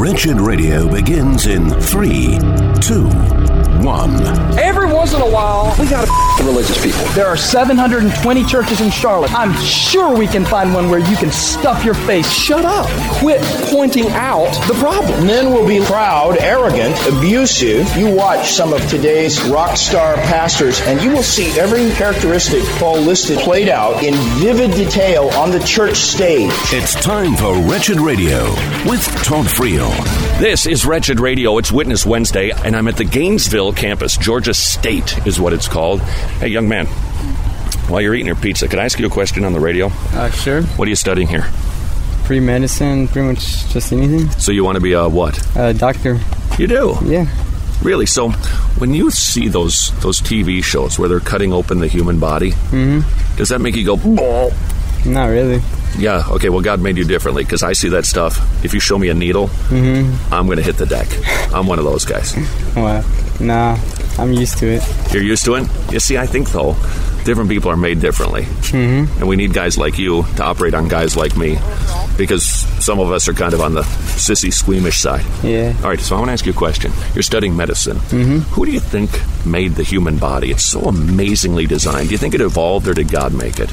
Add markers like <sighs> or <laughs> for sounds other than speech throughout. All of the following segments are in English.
Wretched Radio begins in three, two, one. Every once in a while, we got to religious people. There are 720 churches in Charlotte. I'm sure we can find one where you can stuff your face. Shut up. Quit pointing out the problem. Men will be proud, arrogant, abusive. You watch some of today's rock star pastors, and you will see every characteristic Paul listed played out in vivid detail on the church stage. It's time for Wretched Radio with Todd Friel. This is Wretched Radio. It's Witness Wednesday, and I'm at the Gainesville campus. Georgia State is what it's called. Hey, young man, while you're eating your pizza, could I ask you a question on the radio? Uh, sure. What are you studying here? Pre medicine, pretty much just anything. So you want to be a what? Uh, doctor. You do? Yeah. Really? So when you see those those TV shows where they're cutting open the human body, Mm-hmm. does that make you go? "Ball"? Not really. Yeah. Okay. Well, God made you differently because I see that stuff. If you show me a needle, Mm-hmm. I'm going to hit the deck. I'm one of those guys. Well, nah, I'm used to it. You're used to it? You see, I think, though, different people are made differently. Mm-hmm. And we need guys like you to operate on guys like me because some of us are kind of on the sissy, squeamish side. Yeah. All right, so I want to ask you a question. You're studying medicine. Mm-hmm. Who do you think made the human body? It's so amazingly designed. Do you think it evolved or did God make it?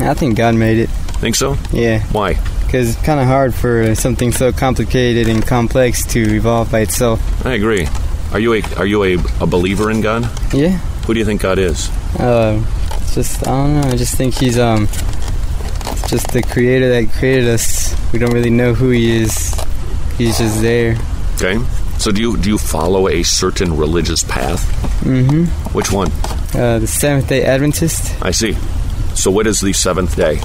I think God made it. Think so? Yeah. Why? Because it's kind of hard for something so complicated and complex to evolve by itself. I agree. Are you a are you a, a believer in God? Yeah. Who do you think God is? Uh, just I don't know. I just think he's um, just the creator that created us. We don't really know who he is. He's just there. Okay. So do you do you follow a certain religious path? Mm-hmm. Which one? Uh, the Seventh Day Adventist. I see. So what is the seventh day?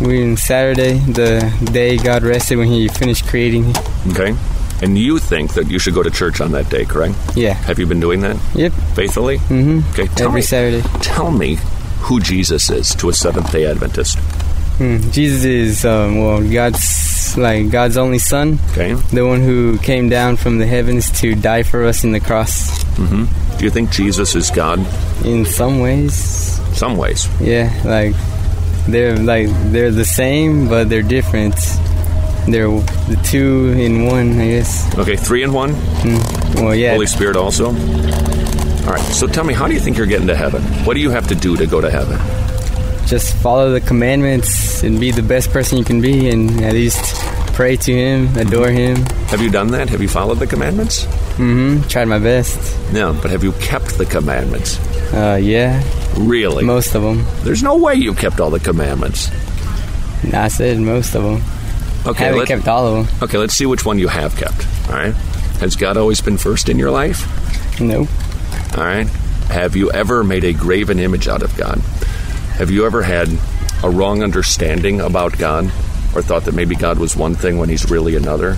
We're in Saturday, the day God rested when He finished creating. Okay. And you think that you should go to church on that day, correct? Yeah. Have you been doing that Yep. faithfully? Mm-hmm. Okay. Tell Every me, Saturday. tell me who Jesus is to a Seventh Day Adventist. Hmm. Jesus is um, well, God's like God's only Son, Okay. the one who came down from the heavens to die for us in the cross. Mm hmm Do you think Jesus is God? In some ways, Some ways. yeah, like they're like they're the same, but they're different. They're the two in one, I guess. Okay. Three in one. Hmm. Well, yeah. Holy Spirit also. All right. So tell me, how do you think you're getting to heaven? What do you have to do to go to heaven? just follow the commandments and be the best person you can be and at least pray to him adore him Have you done that? Have you followed the commandments? mm-hmm tried my best No, but have you kept the commandments? uh yeah Really? most of them There's no way you kept all the commandments. i said most of them Okay, haven't let- kept all of them okay, let's see which one you have kept. All right. Has God always been first in your life? No. All right. Have you ever made a graven image out of God? Have you ever had a wrong understanding about God or thought that maybe God was one thing when he's really another?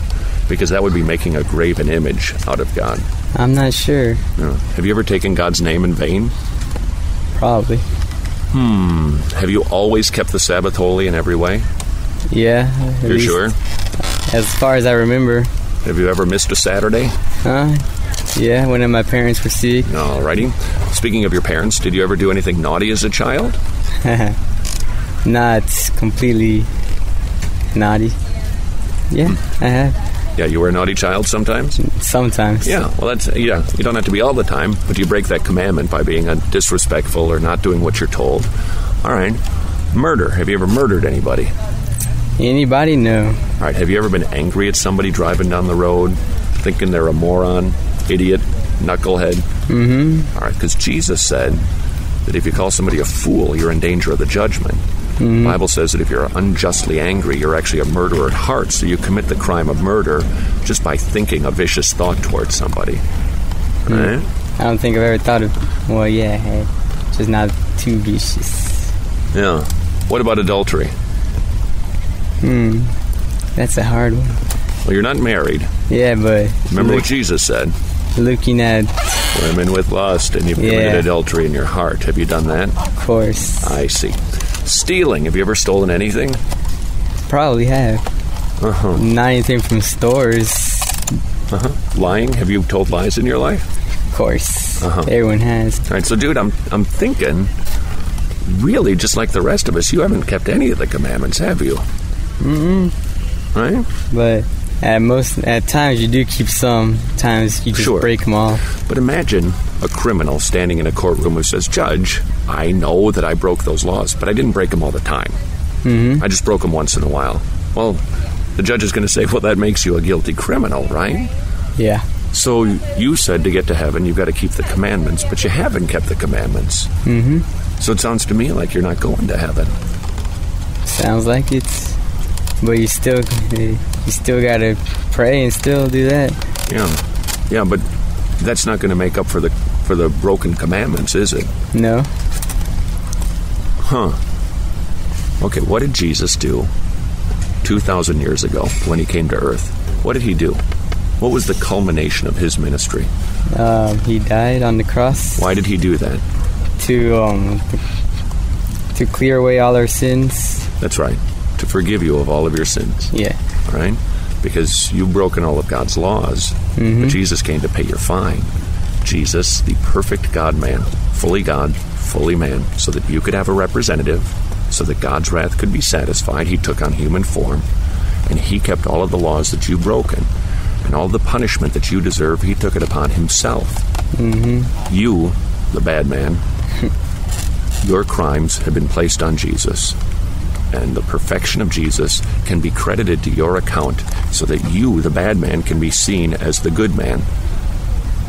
Because that would be making a graven image out of God. i'm not sure No. Have you ever taken God's name in vain? probably Hmm. Have you always kept the Sabbath holy in every way? Yeah You're least sure? as far as i remember Have you ever missed a Saturday? huh yeah when my parents were sick No, Alrighty. Speaking of your parents, did you ever do anything naughty as a child? <laughs> not completely naughty yeah hmm. i have Yeah, you were a naughty child sometimes? sometimes Yeah, well, that's, yeah, you don't have to be all the time, but you break that commandment by being disrespectful or not doing what you're told. All right. Murder. Have you ever murdered anybody? Anybody no All right. Have you ever been angry at somebody driving down the road, thinking they're a moron, idiot, knucklehead? mm-hmm All right, because Jesus said that if you call somebody a fool, you're in danger of the judgment. The Bible says that if you're unjustly angry, you're actually a murderer at heart, so you commit the crime of murder just by thinking a vicious thought towards somebody. All right? I don't think I've ever thought of. Well, yeah, had. just not too vicious. Yeah. What about adultery? Hmm, that's a hard one. Well, you're not married. Yeah, but Remember look- what Jesus said? looking at, Women with lust, and you've committed Yeah. adultery in your heart. Have you done that? of course, I see. Stealing. Have you ever stolen anything? probably have. Uh huh. Not anything from stores, Uh huh. Lying. Have you told lies in your life? of course. Uh-huh. Everyone has. All right, so dude, I'm I'm thinking, really, just like the rest of us, you haven't kept any of the commandments, have you? Mm-mm. Right? But At most, at times you do keep some. Times you just Sure. break them all. But imagine a criminal standing in a courtroom who says, Judge, I know that I broke those laws, but I didn't break them all the time. Mm-hmm. I just broke them once in a while. Well, the judge is going to say, Well, that makes you a guilty criminal, right? Yeah. So you said to get to heaven, you've got to keep the commandments, but you haven't kept the commandments. Mm-hmm. So it sounds to me like you're not going to heaven. Sounds like it's. But you still, you still gotta pray and still do that. Yeah, yeah, but that's not going to make up for the for the broken commandments, is it? No. Huh. Okay, what did Jesus do 2,000 years ago when he came to earth? What did he do? What was the culmination of his ministry? Um, he died on the cross Why did he do that? to um, to clear away all our sins. That's right, forgive you of all of your sins, Yeah. all right? Because you've broken all of God's laws, but Jesus came to pay your fine. Jesus, the perfect God man, fully God, fully man, so that you could have a representative, so that God's wrath could be satisfied. He took on human form, and he kept all of the laws that you've broken. And all the punishment that you deserve, he took it upon himself. Mm-hmm. You, the bad man, <laughs> your crimes have been placed on Jesus. And the perfection of Jesus can be credited to your account so that you, the bad man, can be seen as the good man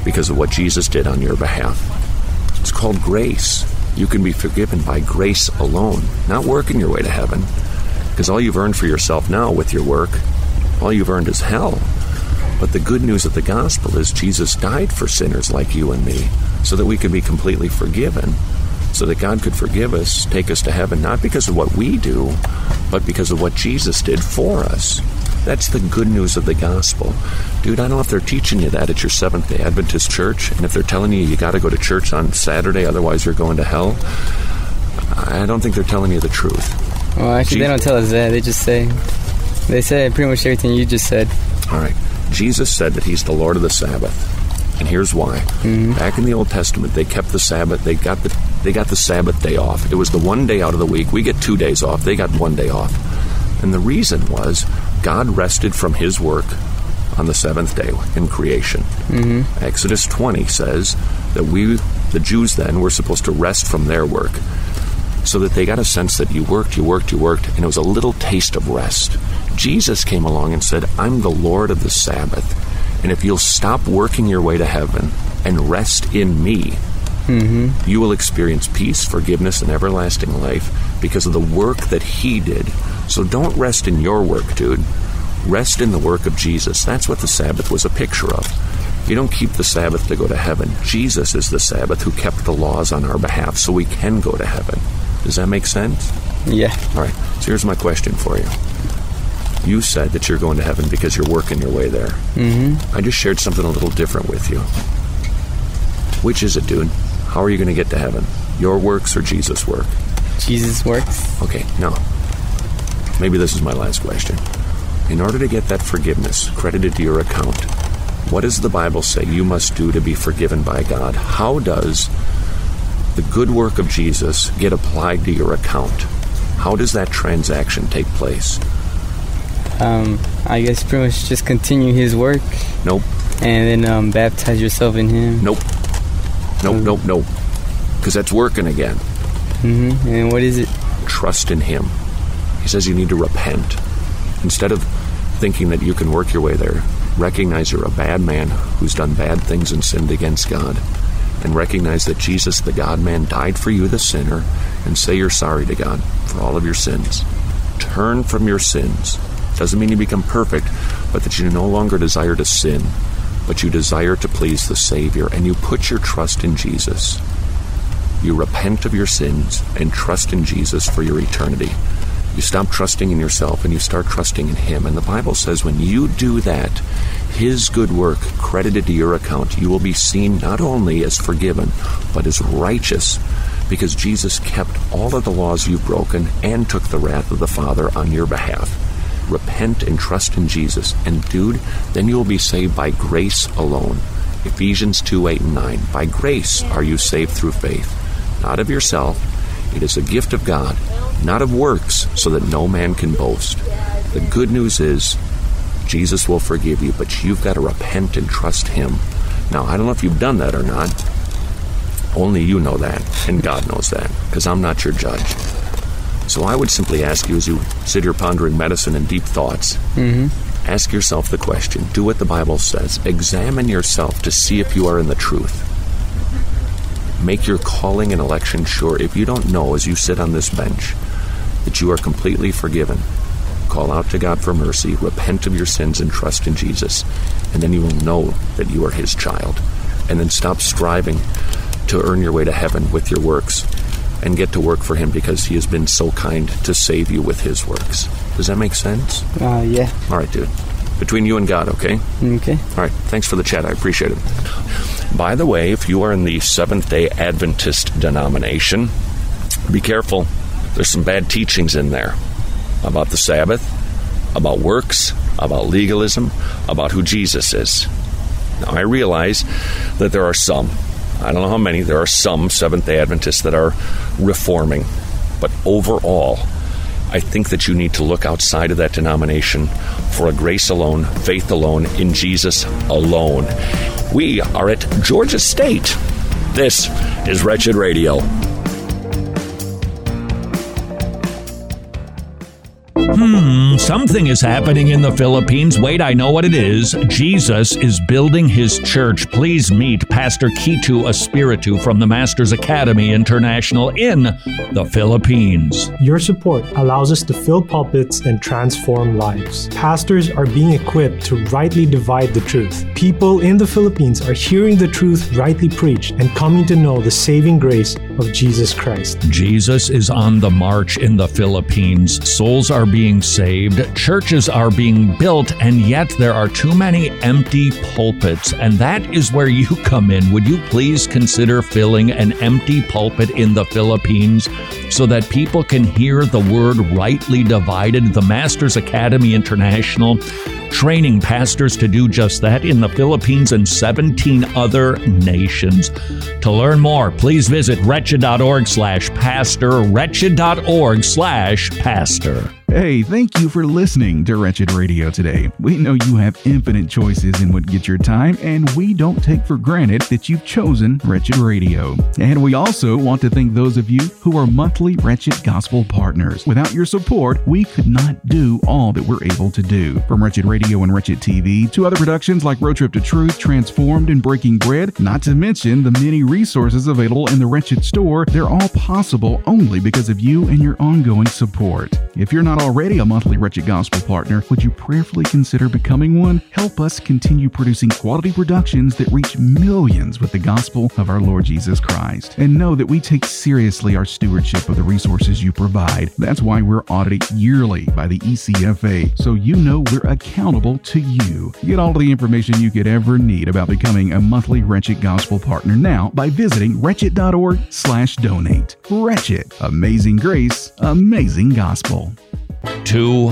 because of what Jesus did on your behalf. It's called grace. You can be forgiven by grace alone, not working your way to heaven. Because all you've earned for yourself now with your work, all you've earned is hell. But the good news of the gospel is Jesus died for sinners like you and me so that we could be completely forgiven, so that God could forgive us, take us to heaven, not because of what we do, but because of what Jesus did for us. That's the good news of the gospel. Dude, I don't know if they're teaching you that at your Seventh day Adventist church, and if they're telling you you got to go to church on Saturday, otherwise you're going to hell. I don't think they're telling you the truth. Well, actually, they don't tell us that. They just say, they say pretty much everything you just said. All right. Jesus said that he's the Lord of the Sabbath. And here's why. Back in the Old Testament, they kept the Sabbath. They got the they got the Sabbath day off. It was the one day out of the week. We get two days off. They got one day off. And the reason was God rested from his work on the seventh day in creation. Mm-hmm. Exodus 20 says that we, the Jews then, were supposed to rest from their work so that they got a sense that you worked, you worked, you worked, and it was a little taste of rest. Jesus came along and said, I'm the Lord of the Sabbath. And if you'll stop working your way to heaven and rest in me, mm-hmm. you will experience peace, forgiveness, and everlasting life because of the work that He did. So don't rest in your work, dude. Rest in the work of Jesus. That's what the Sabbath was a picture of. You don't keep the Sabbath to go to heaven. Jesus is the Sabbath who kept the laws on our behalf so we can go to heaven. Does that make sense? Yeah. All right. So here's my question for you. You said that you're going to heaven because you're working your way there. Mm-hmm. I just shared something a little different with you. Which is it, dude? How are you going to get to heaven? Your works or Jesus' work? Jesus works. Okay, no. Maybe this is my last question. In order to get that forgiveness credited to your account, what does the Bible say you must do to be forgiven by God? How does the good work of Jesus get applied to your account? How does that transaction take place? Um, I guess pretty much just continue his work Nope, and then um, baptize yourself in him. nope, nope, nope, nope. Because that's working again. hmm And what is it? trust in Him. He says you need to repent. Instead of thinking that you can work your way there, recognize you're a bad man who's done bad things and sinned against God. And recognize that Jesus, the God man, died for you, the sinner, and say you're sorry to God for all of your sins. Turn from your sins. Doesn't mean you become perfect, but that you no longer desire to sin, but you desire to please the Savior, and you put your trust in Jesus. You repent of your sins and trust in Jesus for your eternity. You stop trusting in yourself and you start trusting in Him. And the Bible says when you do that, His good work credited to your account, you will be seen not only as forgiven, but as righteous because Jesus kept all of the laws you've broken and took the wrath of the Father on your behalf. Repent and trust in Jesus. And dude, then you will be saved by grace alone. Ephesians 2 8 and 9. By grace are you saved through faith, not of yourself. It is a gift of God, not of works, so that no man can boast. The good news is Jesus will forgive you, but you've got to repent and trust Him. Now, I don't know if you've done that or not. Only you know that, and God knows that, because I'm not your judge. So I would simply ask you as you sit here pondering medicine and deep thoughts, Mm-hmm. ask yourself the question do what the Bible says, examine yourself to see if you are in the truth. Make your calling and election sure. If you don't know as you sit on this bench that you are completely forgiven, call out to God for mercy, repent of your sins, and trust in Jesus. And then you will know that you are His child. And then stop striving to earn your way to heaven with your works and get to work for Him because He has been so kind to save you with His works. Does that make sense? Uh, yeah. All right, dude. Between you and God, okay? Okay. All right. Thanks for the chat. I appreciate it. By the way, if you are in the Seventh day Adventist denomination, be careful. There's some bad teachings in there about the Sabbath, about works, about legalism, about who Jesus is. Now, I realize that there are some, I don't know how many, there are some Seventh day Adventists that are reforming. But overall, I think that you need to look outside of that denomination for a grace alone, faith alone, in Jesus alone. We are at Georgia State. This is Wretched Radio. Hmm, something is happening in the Philippines. Wait, I know what it is. Jesus is building his church. Please meet Pastor Kitu Espiritu from the Masters Academy International in the Philippines. Your support allows us to fill pulpits and transform lives. Pastors are being equipped to rightly divide the truth. People in the Philippines are hearing the truth rightly preached and coming to know the saving grace of Jesus Christ. Jesus is on the march in the Philippines. Souls are being saved, churches are being built, and yet there are too many empty pulpits. And that is where you <laughs> come in. Would you please consider filling an empty pulpit in the Philippines so that people can hear the word rightly divided? The Masters Academy International training pastors to do just that in the Philippines and 17 other nations. To learn more, please visit wretched.org slash pastor, wretched.org slash pastor. Hey, thank you for listening to Wretched Radio today. We know you have infinite choices in what gets your time, and we don't take for granted that you've chosen Wretched Radio. And we also want to thank those of you who are monthly Wretched Gospel partners. Without your support, we could not do all that we're able to do. From Wretched Radio and Wretched TV to other productions like Road Trip to Truth, Transformed, and Breaking Bread, not to mention the many resources available in the Wretched store, they're all possible only because of you and your ongoing support. If you're not already a monthly Wretched Gospel partner, would you prayerfully consider becoming one? Help us continue producing quality productions that reach millions with the gospel of our Lord Jesus Christ. And know that we take seriously our stewardship of the resources you provide. That's why we're audited yearly by the ECFA, so you know we're accountable to you. Get all the information you could ever need about becoming a monthly Wretched Gospel partner now by visiting wretched.org slash donate. Wretched. Amazing grace, amazing gospel two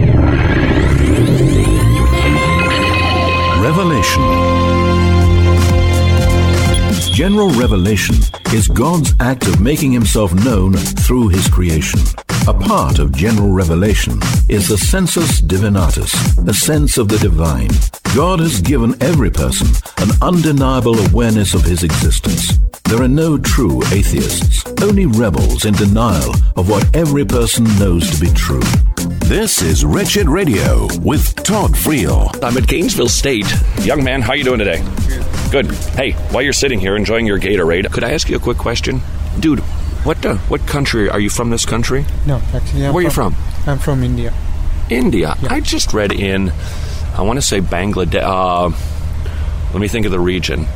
General revelation is God's act of making himself known through his creation. A part of general revelation is the sensus divinitatis, a sense of the divine. God has given every person an undeniable awareness of his existence. There are no true atheists, only rebels in denial of what every person knows to be true. This is Wretched Radio with Todd Friel. I'm at Gainesville State. Young man, how you doing today? Good. Hey, while you're sitting here enjoying your Gatorade, could I ask you a quick question? Dude, what uh, what country are you from this country? No, actually, I'm Where are you from? I'm from India. India. I just read in, I want to say Bangladesh. Uh, let me think of the region.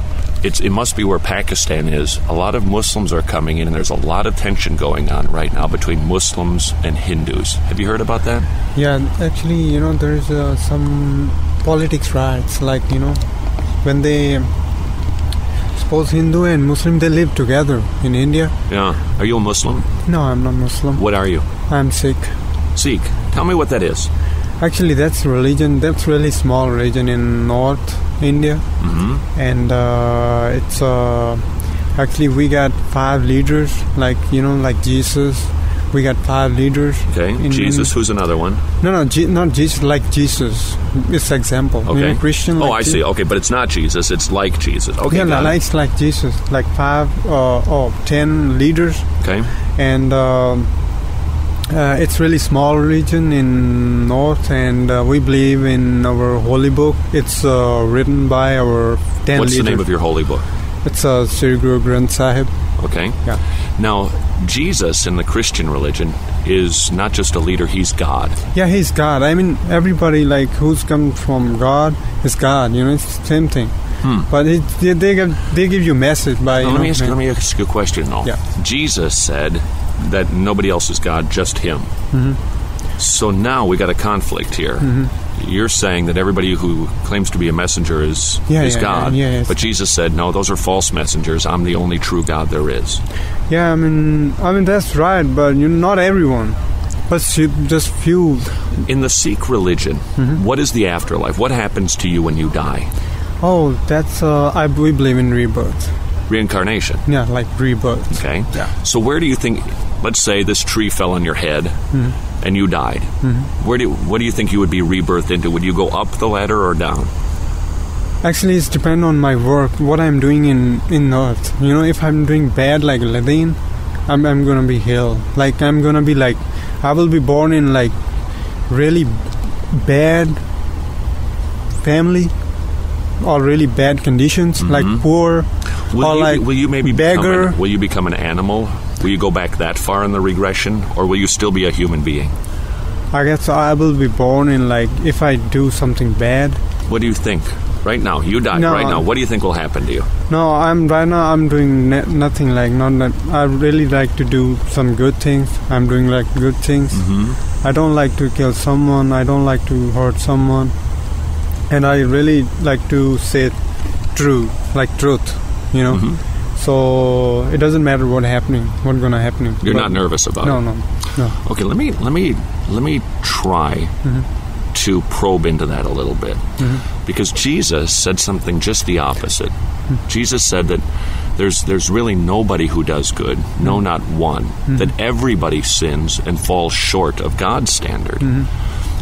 It's, it must be where Pakistan is. A lot of Muslims are coming in, and there's a lot of tension going on right now between Muslims and Hindus. Have you heard about that? Yeah, actually, you know, there's uh, some politics riots. Like, you know, when they suppose Hindu and Muslim they live together in India. Yeah. Are you a Muslim? No, I'm not Muslim. What are you? I'm Sikh. Sikh. Tell me what that is. Actually, that's religion. That's really small religion in North India, hmm and uh, it's uh, actually we got five leaders. Like you know, like Jesus. We got five leaders. Okay. in- Jesus. Who's another one? No, no, Je- not Jesus. Like Jesus. It's example. Okay. You know, Christian. oh, I Je- see. Okay, but it's not Jesus. It's like Jesus. Okay. yeah, like, it's like Jesus. Like five uh, or ten leaders. Okay. and um, uh, it's really small region in north and uh, we believe in our holy book it's uh, written by our 10 What's the leaders name of your holy book? it's uh, Sri Guru Granth Sahib Okay. Yeah. Now, Jesus in the Christian religion is not just a leader, he's God. yeah he's God I mean everybody like who's come from God is God you know it's the same thing but it, they, they, give, they give you message by Now, let, know, me ask, man. let me ask you a question, though. Yeah. Jesus said that nobody else is God, just him. Mhm. So now we got a conflict here. Mhm. You're saying that everybody who claims to be a messenger is, Yeah, is yeah, God. yeah, yes. But Jesus said, no, those are false messengers. I'm the only true God there is. Yeah I mean I mean that's right but you not everyone but few- just few In the Sikh religion, Mm-hmm. what is the afterlife? What happens to you when you die? oh that's uh, I we believe in rebirth Reincarnation. yeah like rebirth Okay. Yeah. So where do you think? Let's say this tree fell on your head, Mhm. and you died. Mhm. Where do what do you think you would be rebirthed into? Would you go up the ladder or down? Actually, it's depend on my work, what I'm doing in in Earth. You know, if I'm doing bad like Ladin, I'm I'm gonna be hell. Like I'm gonna be like, I will be born in like really bad family or really bad conditions, like poor Mm-hmm. Will or you, like will you maybe beggar. An, will you become an animal? Will you go back that far in the regression, or will you still be a human being? I guess I will be born in like if I do something bad. What do you think? Right now, you die No, right now, what do you think will happen to you? No, I'm right now. I'm doing ne- nothing like not. I really like to do some good things. I'm doing like good things. Mm-hmm. I don't like to kill someone. I don't like to hurt someone, and I really like to say true, like truth. You know. Mm-hmm. So it doesn't matter what happening, what's gonna happen. You're not nervous about no, it. No, no, no. Okay, let me let me let me try Mhm. to probe into that a little bit. Mhm. Because Jesus said something just the opposite. Jesus said that there's there's really nobody who does good, no not one. Mhm. That everybody sins and falls short of God's standard. Mhm.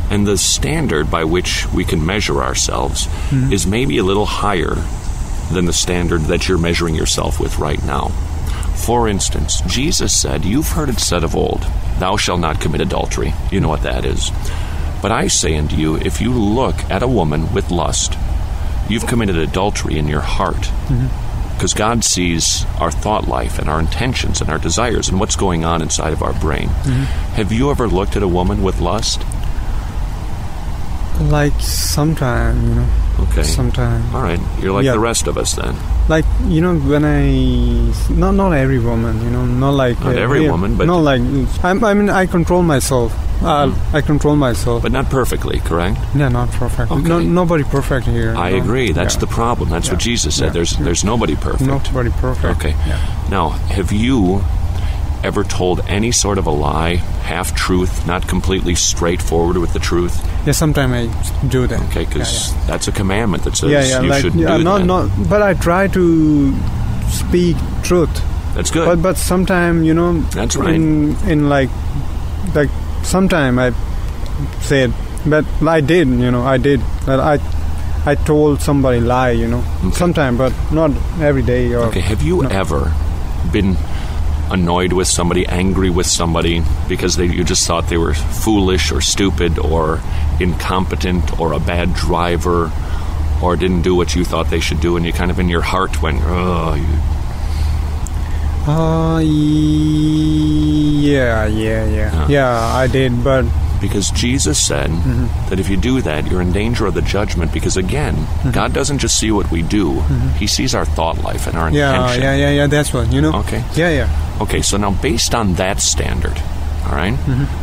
And the standard by which we can measure ourselves is maybe a little higher than the standard that you're measuring yourself with right now. For instance, Jesus said, You've heard it said of old, Thou shalt not commit adultery. You know what that is. But I say unto you, if you look at a woman with lust, you've committed adultery in your heart. Because God sees our thought life and our intentions and our desires and what's going on inside of our brain. Mhm. Have you ever looked at a woman with lust? like sometime, you know. Okay. Sometime. All right. You're like Yeah. the rest of us then. Like you know, when I not not every woman, you know, not like Not uh, every yeah, woman, but- not like I'm, I mean, I control myself. Uh, I control myself. But not perfectly, correct? Yeah, not perfect. No, nobody perfect here. I no. agree. That's Yeah. the problem. That's what Jesus said. Yeah. There's there's nobody perfect. Nobody perfect. Okay. Now, have you ever told any sort of a lie, half truth, not completely straightforward with the truth? Yeah, sometimes I do that. Okay, because that's a commandment that says yeah, yeah, you like shouldn't yeah, do not that. not. But I try to speak truth. That's good. But but sometimes you know. That's right. In in like like sometime I said, but I did. You know, I did. That I I told somebody lie. You know, sometime, but not every day. Or Okay, have you ever been annoyed with somebody, angry with somebody because they, you just thought they were foolish or stupid or incompetent or a bad driver or didn't do what you thought they should do, and you kind of in your heart went, oh, you, Uh, yeah, yeah, yeah, yeah. I did, but because Jesus said mm-hmm. that if you do that, you're in danger of the judgment. Because again, mm-hmm. God doesn't just see what we do; mm-hmm. He sees our thought life and our yeah, intention. yeah, yeah, yeah. That's what you know. Okay. Yeah, yeah. Okay, so now based on that standard, all right?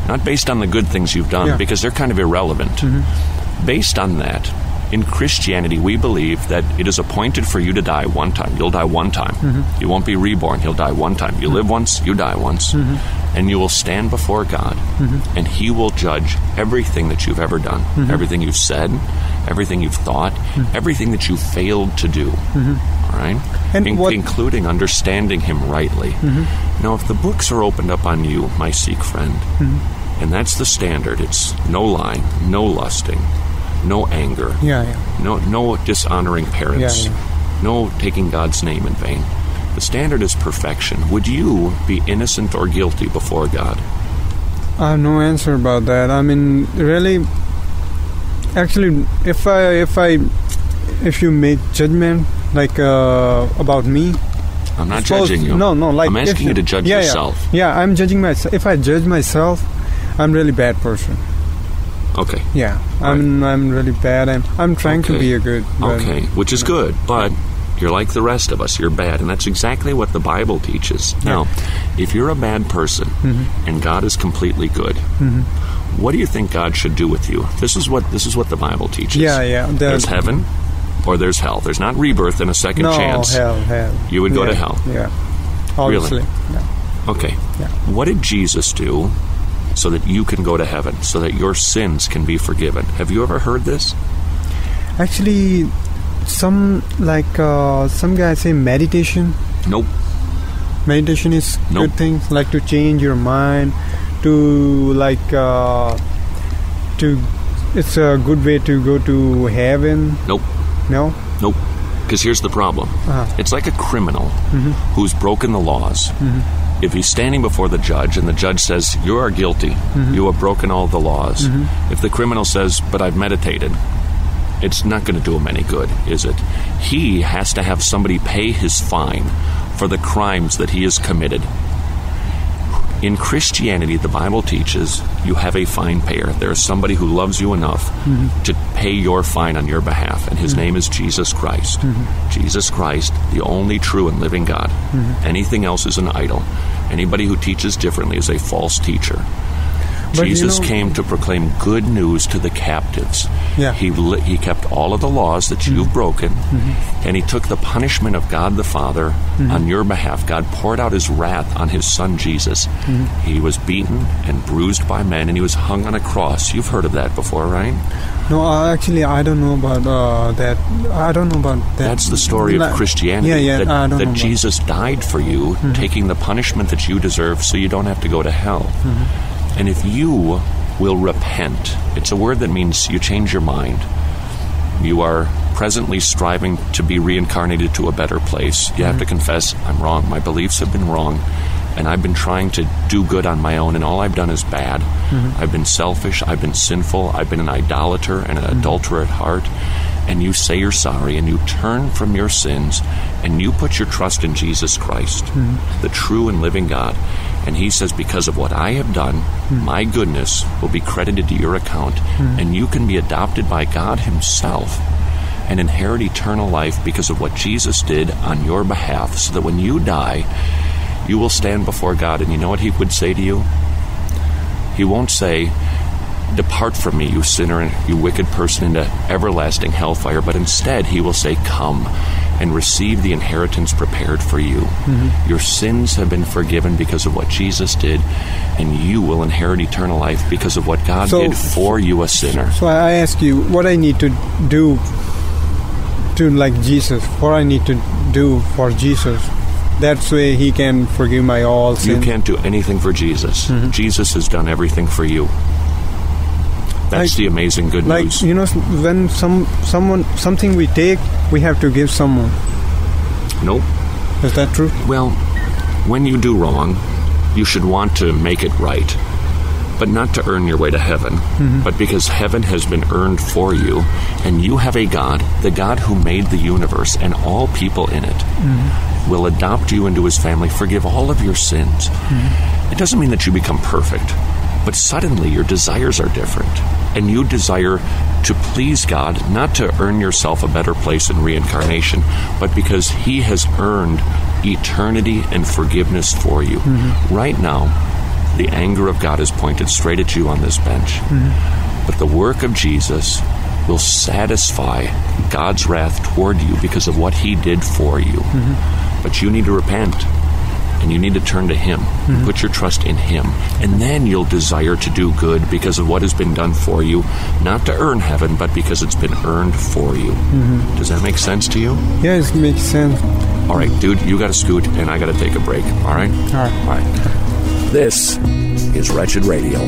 not based on the good things you've done Yeah. because they're kind of irrelevant. Based on that, in Christianity, we believe that it is appointed for you to die one time. You'll die one time. Mm-hmm. You won't be reborn. You'll die one time. You mm-hmm. live once, you die once. Mm-hmm. And you will stand before God, and He will judge everything that you've ever done, everything you've said, everything you've thought, everything that you failed to do. All right? And In- what- including understanding Him rightly. Now, if the books are opened up on you, my Sikh friend, and that's the standard, it's no lying, no lusting, no anger, Yeah, yeah. no, no dishonoring parents, Yeah, no taking God's name in vain. The standard is perfection. Would you be innocent or guilty before God? I have no answer about that. I mean, really, actually, if I if I if you make judgment like uh, about me, I'm not suppose- judging you. No, no. Like I'm asking you to judge yeah, yeah. yourself. Yeah. I'm judging myself. If I judge myself, I'm really bad person. Okay. Yeah, I'm I'm really bad. I'm I'm trying to be a good. but- Okay, which is good, but you're like the rest of us. You're bad, and that's exactly what the Bible teaches. Now, if you're a bad person Mhm. and God is completely good, Mhm. what do you think God should do with you? This is what this is what the Bible teaches. Yeah, yeah. the- There's heaven or there's hell. There's not rebirth and a second no, chance. hell, hell. You would go Yeah, to hell. Yeah, obviously. Yeah. Okay. Yeah. What did Jesus do so that you can go to heaven, so that your sins can be forgiven? Have you ever heard this? Actually, some like uh, some guys say meditation. Nope. Meditation is Nope. good thing, like to change your mind, to like uh, to. It's a good way to go to heaven. Nope. No. Nope. Because here's the problem. Uh-huh. It's like a criminal Mhm. who's broken the laws. Mhm. If he's standing before the judge and the judge says, You are guilty, Mhm. you have broken all the laws. Mhm. If the criminal says, But I've meditated, it's not going to do him any good, is it? He has to have somebody pay his fine for the crimes that he has committed. In Christianity, the Bible teaches you have a fine payer. There is somebody who loves you enough Mhm. to pay your fine on your behalf, and his Mhm. name is Jesus Christ. Mhm. Jesus Christ, the only true and living God. Mhm. Anything else is an idol. Anybody who teaches differently is a false teacher. But you Jesus know- came to proclaim good news to the captives. Yeah. He li- he kept all of the laws that you've broken, Mhm. and he took the punishment of God the Father Mhm. on your behalf. God poured out his wrath on his son Jesus. Mhm. He was beaten and bruised by men, and he was hung on a cross. You've heard of that before, right? No, uh, actually, I don't know about uh, that. I don't know about that. That's the story of Christianity. Yeah, yeah. That, I don't that know Jesus died for you, Mhm. taking the punishment that you deserve so you don't have to go to hell. And if you will repent, it's a word that means you change your mind. You are presently striving to be reincarnated to a better place. You have to confess, I'm wrong. My beliefs have been wrong. And I've been trying to do good on my own, and all I've done is bad. Mhm. I've been selfish. I've been sinful. I've been an idolater and an adulterer at heart. And you say you're sorry, and you turn from your sins, and you put your trust in Jesus Christ, Mhm. the true and living God. And He says, Because of what I have done, Mhm. my goodness will be credited to your account, Mhm. and you can be adopted by God Himself and inherit eternal life because of what Jesus did on your behalf, so that when you die, you will stand before God. And you know what He would say to you? He won't say, Depart from me, you sinner and you wicked person, into everlasting hellfire, but instead He will say, Come and receive the inheritance prepared for you. Mhm. Your sins have been forgiven because of what Jesus did, and you will inherit eternal life because of what God So- did for you, a sinner. So I ask you, what I need to do to like Jesus? What I need to do for Jesus? That's way He can forgive my all sin. You can't do anything for Jesus. Mhm. Jesus has done everything for you. That's Like- the amazing good like news. you know, when some someone something we take, we have to give someone. Nope. Is that true? Well, when you do wrong, you should want to make it right, but not to earn your way to heaven, Mhm. but because heaven has been earned for you, and you have a God, the God who made the universe and all people in it, will adopt you into his family, forgive all of your sins. It doesn't mean that you become perfect, but suddenly your desires are different. And you desire to please God, not to earn yourself a better place in reincarnation, but because He has earned eternity and forgiveness for you. Mm-hmm. Right now, the anger of God is pointed straight at you on this bench. Mm-hmm. But the work of Jesus will satisfy God's wrath toward you because of what He did for you. Mm-hmm. But you need to repent and you need to turn to Him. Put your trust in Him. And then you'll desire to do good because of what has been done for you, not to earn heaven, but because it's been earned for you. Mhm. Does that make sense to you? Yeah, it makes sense. All right, dude, you got to scoot and I got to take a break. All right? All right. All right. This is Wretched Radio.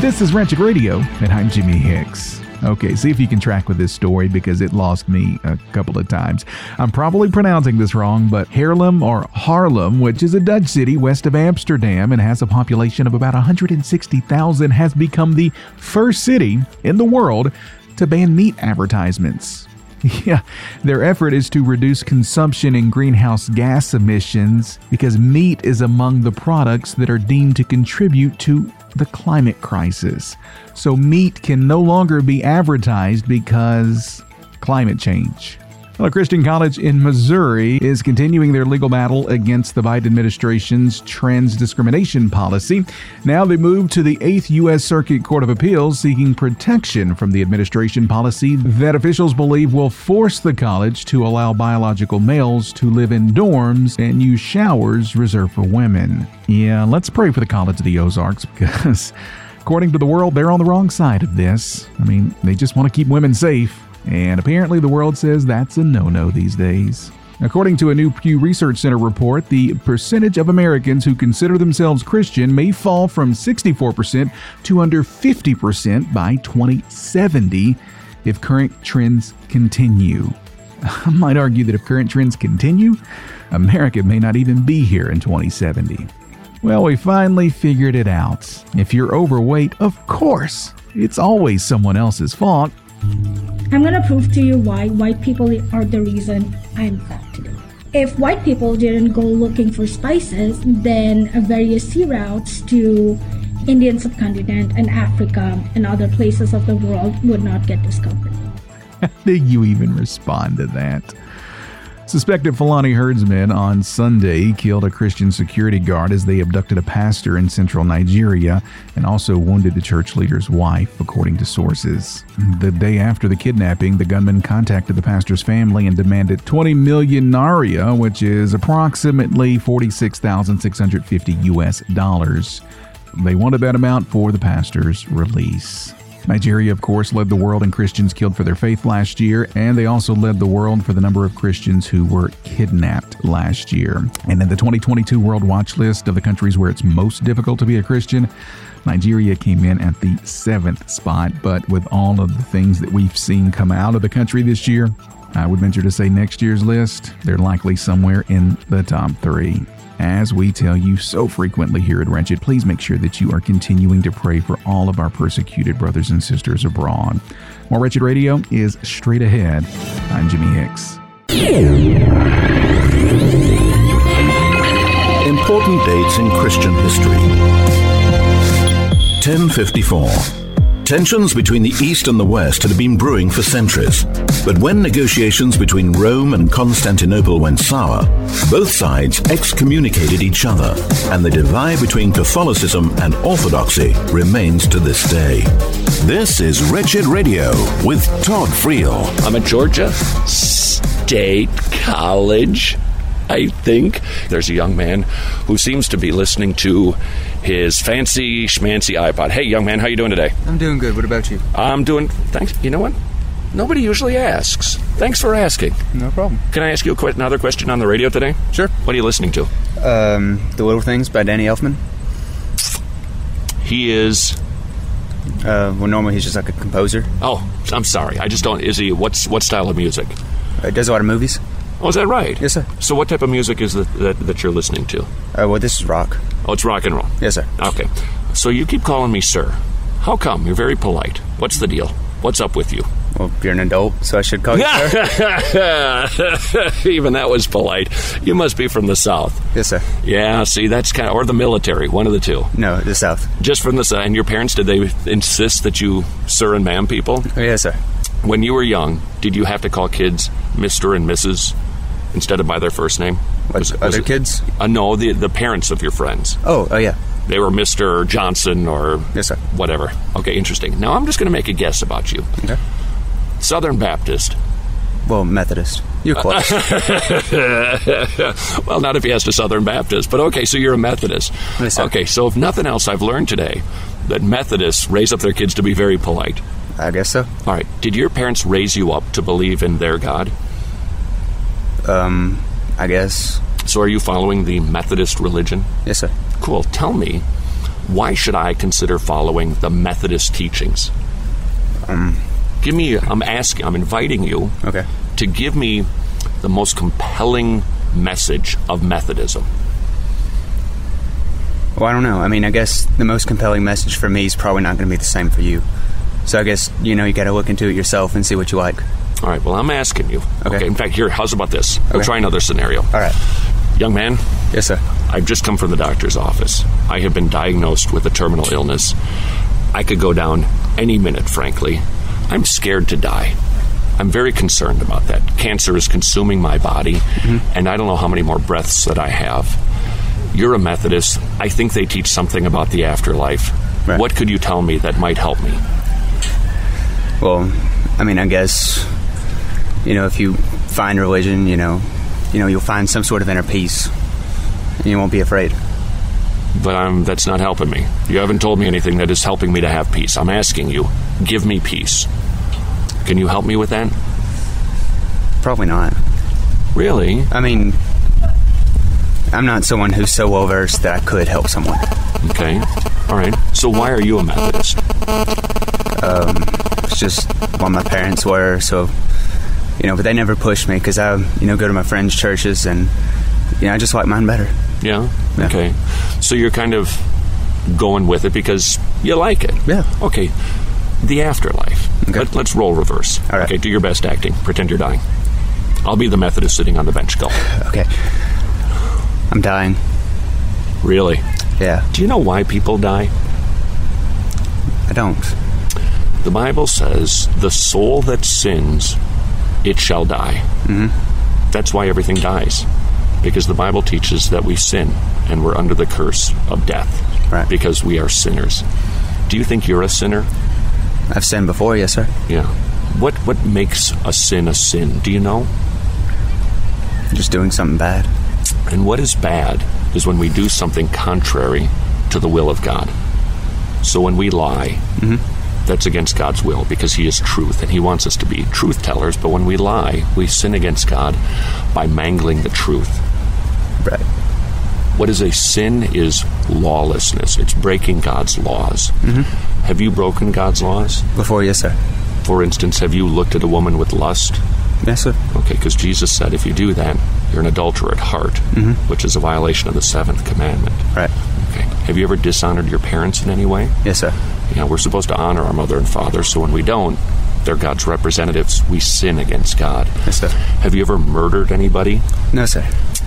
This is Wretched Radio, and I'm Jimmy Hicks. Okay, see if you can track with this story because it lost me a couple of times. I'm probably pronouncing this wrong, but Haarlem or Harlem, which is a Dutch city west of Amsterdam and has a population of about 160,000, has become the first city in the world to ban meat advertisements. <laughs> Yeah, their effort is to reduce consumption and greenhouse gas emissions because meat is among the products that are deemed to contribute to the climate crisis. So, meat can no longer be advertised because climate change. Well, Christian college in Missouri is continuing their legal battle against the Biden administration's trans discrimination policy. Now they move to the 8th U.S. Circuit Court of Appeals seeking protection from the administration policy that officials believe will force the college to allow biological males to live in dorms and use showers reserved for women. Yeah, let's pray for the College of the Ozarks <laughs> because, according to the world, they're on the wrong side of this. I mean, they just want to keep women safe. And apparently, the world says that's a no no these days. According to a new Pew Research Center report, the percentage of Americans who consider themselves Christian may fall from 64% to under 50% by 2070 if current trends continue. <laughs> I might argue that if current trends continue, America may not even be here in 2070. Well, we finally figured it out. If you're overweight, of course, it's always someone else's fault. I'm gonna prove to you why white people are the reason I'm fat today. If white people didn't go looking for spices, then various sea routes to Indian subcontinent and Africa and other places of the world would not get discovered. How do you even respond to that? Suspected Fulani herdsmen on Sunday killed a Christian security guard as they abducted a pastor in central Nigeria and also wounded the church leader's wife, according to sources. The day after the kidnapping, the gunman contacted the pastor's family and demanded 20 million naira, which is approximately 46,650 US dollars. They wanted that amount for the pastor's release. Nigeria, of course, led the world in Christians killed for their faith last year, and they also led the world for the number of Christians who were kidnapped last year. And in the 2022 World Watch list of the countries where it's most difficult to be a Christian, Nigeria came in at the seventh spot. But with all of the things that we've seen come out of the country this year, I would venture to say next year's list, they're likely somewhere in the top three. As we tell you so frequently here at Wretched, please make sure that you are continuing to pray for all of our persecuted brothers and sisters abroad. More Wretched Radio is straight ahead. I'm Jimmy Hicks. Important dates in Christian history. 1054. Tensions between the East and the West had been brewing for centuries. But when negotiations between Rome and Constantinople went sour, both sides excommunicated each other, and the divide between Catholicism and Orthodoxy remains to this day. This is Wretched Radio with Todd Friel. I'm at Georgia State College. I think there's a young man who seems to be listening to his fancy schmancy iPod. Hey, young man, how you doing today? I'm doing good. What about you? I'm doing. Thanks. You know what? Nobody usually asks. Thanks for asking. No problem. Can I ask you a que- another question on the radio today? Sure. What are you listening to? Um, The Little Things by Danny Elfman. He is. Uh, well, normally he's just like a composer. Oh, I'm sorry. I just don't. Is he? What's what style of music? Uh, does a lot of movies. Oh, is that right? Yes, sir. So, what type of music is that that, that you're listening to? Uh, well, this is rock. Oh, it's rock and roll. Yes, sir. Okay. So you keep calling me sir. How come? You're very polite. What's the deal? What's up with you? Well, you're an adult, so I should call you sir. <laughs> Even that was polite. You must be from the South. Yes, sir. Yeah, see, that's kind of, or the military, one of the two. No, the South. Just from the South. And your parents, did they insist that you sir and ma'am people? Yes, sir. When you were young, did you have to call kids Mr. and Mrs. instead of by their first name? Was, other it- kids? Uh, no, the, the parents of your friends. Oh, oh yeah. They were Mr. Johnson or yes, sir. whatever. Okay, interesting. Now I'm just going to make a guess about you. Okay. Southern Baptist. Well, Methodist. You're close. <laughs> <laughs> well, not if he has to Southern Baptist, but okay, so you're a Methodist. Yes, sir. Okay, so if nothing else, I've learned today that Methodists raise up their kids to be very polite. I guess so. All right. Did your parents raise you up to believe in their God? Um, I guess. So are you following the Methodist religion? Yes, sir. Cool. Tell me, why should I consider following the Methodist teachings? Um, give me. I'm asking. I'm inviting you. Okay. To give me the most compelling message of Methodism. Well, I don't know. I mean, I guess the most compelling message for me is probably not going to be the same for you. So I guess you know you got to look into it yourself and see what you like. All right. Well, I'm asking you. Okay. In fact, here. How's about this? We'll Okay. try another scenario. All right. Young man. Yes, sir. I've just come from the doctor's office. I have been diagnosed with a terminal illness. I could go down any minute, frankly. I'm scared to die. I'm very concerned about that. Cancer is consuming my body, mm-hmm. and I don't know how many more breaths that I have. You're a Methodist. I think they teach something about the afterlife. What could you tell me that might help me? Well, I mean, I guess you know if you find religion, you know, you know you'll find some sort of inner peace, and you won't be afraid. But I'm, that's not helping me. You haven't told me anything that is helping me to have peace. I'm asking you, give me peace. Can you help me with that? Probably not. Really? I mean, I'm not someone who's so well versed that I could help someone. Okay. All right. So why are you a Methodist? Um, it's just what my parents were, so you know. But they never pushed me because I, you know, go to my friends' churches, and you know, I just like mine better. Yeah? Okay. So you're kind of going with it because you like it. Yeah. Okay. The afterlife. Okay. Let, us roll reverse. All right. Okay, do your best acting. Pretend you're dying. I'll be the Methodist sitting on the bench. Go. <sighs> Okay. I'm dying. Really? Yeah. Do you know why people die? I don't. The Bible says, the soul that sins, it shall die. Mm-hmm. That's why everything dies. Because the Bible teaches that we sin and we're under the curse of death. Right. Because we are sinners. Do you think you're a sinner? I've sinned before, yes, sir. Yeah. What what makes a sin a sin? Do you know? Just doing something bad. And what is bad is when we do something contrary to the will of God. So when we lie, that's against God's will because He is truth and He wants us to be truth tellers. But when we lie, we sin against God by mangling the truth. Right. What is a sin is lawlessness. It's breaking God's laws. Mm-hmm. Have you broken God's laws? Before, yes, sir. For instance, have you looked at a woman with lust? Yes, sir. Okay, because Jesus said if you do that, you're an adulterer at heart, Mhm. which is a violation of the seventh commandment. Right. Okay. Have you ever dishonored your parents in any way? Yes, sir. Yeah, we're supposed to honor our mother and father, so when we don't, they're God's representatives. We sin against God. Yes, sir. Have you ever murdered anybody? No, sir.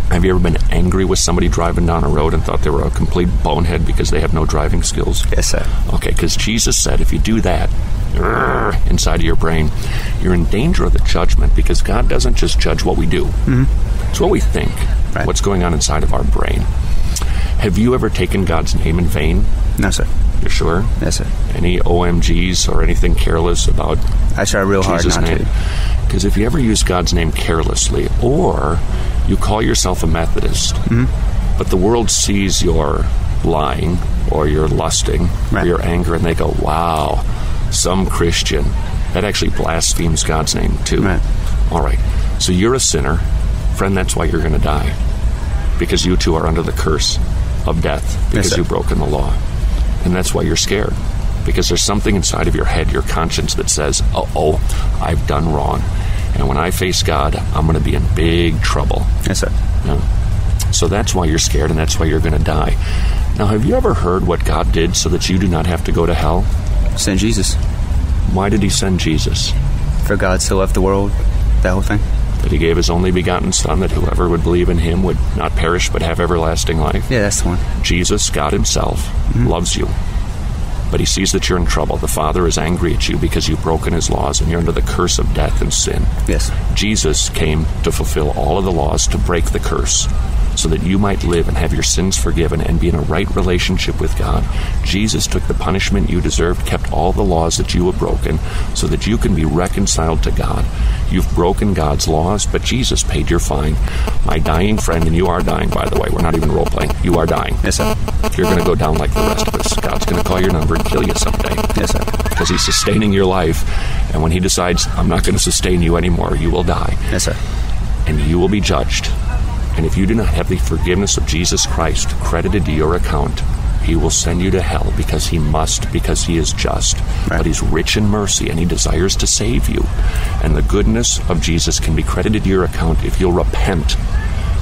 Have you ever been angry with somebody driving down a road and thought they were a complete bonehead because they have no driving skills? Yes, sir. Okay, because Jesus said if you do that inside of your brain, you're in danger of the judgment because God doesn't just judge what we do, Mm-hmm. it's what we think, what's going on inside of our brain. Have you ever taken God's name in vain? No, sir. You're sure? Yes, sir. Any OMGs or anything careless about I try real hard not name? to. Because if you ever use God's name carelessly, or you call yourself a Methodist, Mm-hmm. but the world sees your lying or your lusting or your anger, and they go, "Wow, some Christian that actually blasphemes God's name too." All right, so you're a sinner, friend. That's why you're going to die, because you too are under the curse of death because you've broken the law, and that's why you're scared. Because there's something inside of your head, your conscience, that says, "Oh, oh, I've done wrong," And when I face God, I'm going to be in big trouble. Yes, sir. Yeah. So that's why you're scared and that's why you're going to die. Now, have you ever heard what God did so that you do not have to go to hell? Send Jesus. Why did he send Jesus? For God so loved the world, that whole thing. That he gave his only begotten Son, that whoever would believe in him would not perish but have everlasting life. Yeah, that's the one. Jesus, God himself, Mm-hmm. loves you. But he sees that you're in trouble. The Father is angry at you because you've broken his laws and you're under the curse of death and sin. Yes. Jesus came to fulfill all of the laws to break the curse so that you might live and have your sins forgiven and be in a right relationship with God. Jesus took the punishment you deserved, kept all the laws that you have broken so that you can be reconciled to God. You've broken God's laws, but Jesus paid your fine. My dying friend, and you are dying, by the way, we're not even role playing. You are dying. Yes, sir. You're going to go down like the rest of us. God's going to call your number and kill you someday. Yes, sir. Because He's sustaining your life, and when He decides, I'm not going to sustain you anymore, you will die. Yes, sir. And you will be judged. And if you do not have the forgiveness of Jesus Christ credited to your account, he will send you to hell because he must, because he is just. But he's rich in mercy and he desires to save you. And the goodness of Jesus can be credited to your account if you'll repent,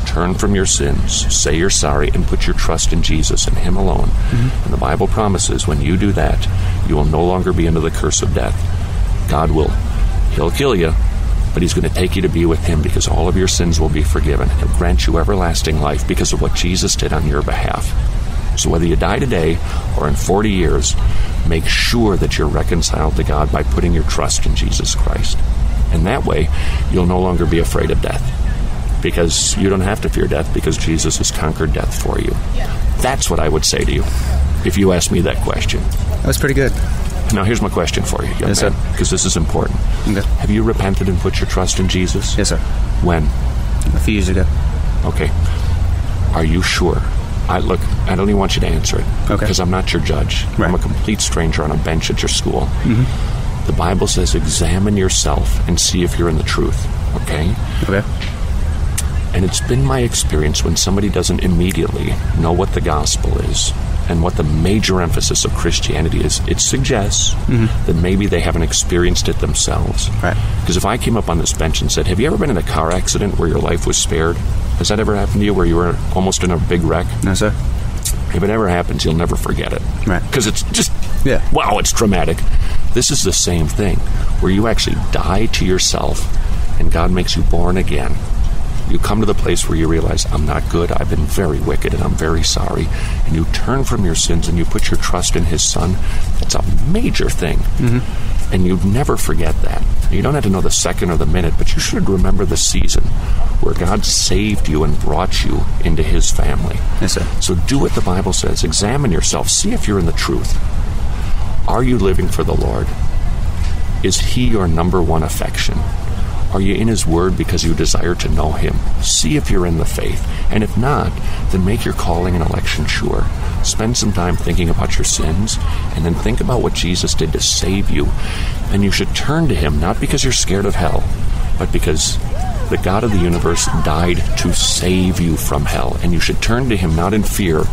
turn from your sins, say you're sorry, and put your trust in Jesus and him alone. Mm-hmm. And the Bible promises when you do that, you will no longer be under the curse of death. God will, he'll kill you, but he's going to take you to be with him because all of your sins will be forgiven. He'll grant you everlasting life because of what Jesus did on your behalf. So whether you die today or in 40 years, make sure that you're reconciled to God by putting your trust in Jesus Christ. And that way, you'll no longer be afraid of death because you don't have to fear death because Jesus has conquered death for you. That's what I would say to you if you asked me that question. That was pretty good. Now, here's my question for you, young Yes, man, sir. because this is important. Have you repented and put your trust in Jesus? Yes, sir. When? A few years ago. Okay. Are you sure? I look. I don't even want you to answer it Okay. because I'm not your judge. I'm a complete stranger on a bench at your school. Mm-hmm. The Bible says, "Examine yourself and see if you're in the truth." Okay. Okay. And it's been my experience when somebody doesn't immediately know what the gospel is and what the major emphasis of Christianity is, it suggests mm-hmm. that maybe they haven't experienced it themselves. Right. Because if I came up on this bench and said, Have you ever been in a car accident where your life was spared? Has that ever happened to you where you were almost in a big wreck? No, sir. If it ever happens, you'll never forget it. Right. Because it's just, Yeah. wow, it's traumatic. This is the same thing where you actually die to yourself and God makes you born again. You come to the place where you realize, I'm not good, I've been very wicked, and I'm very sorry. And you turn from your sins and you put your trust in His Son. That's a major thing. Mm-hmm. And you'd never forget that. You don't have to know the second or the minute, but you should remember the season where God saved you and brought you into His family. Yes, sir. So do what the Bible says. Examine yourself. See if you're in the truth. Are you living for the Lord? Is He your number one affection? Are you in His Word because you desire to know Him? See if you're in the faith. And if not, then make your calling and election sure. Spend some time thinking about your sins, and then think about what Jesus did to save you. And you should turn to Him, not because you're scared of hell, but because the God of the universe died to save you from hell. And you should turn to Him not in fear,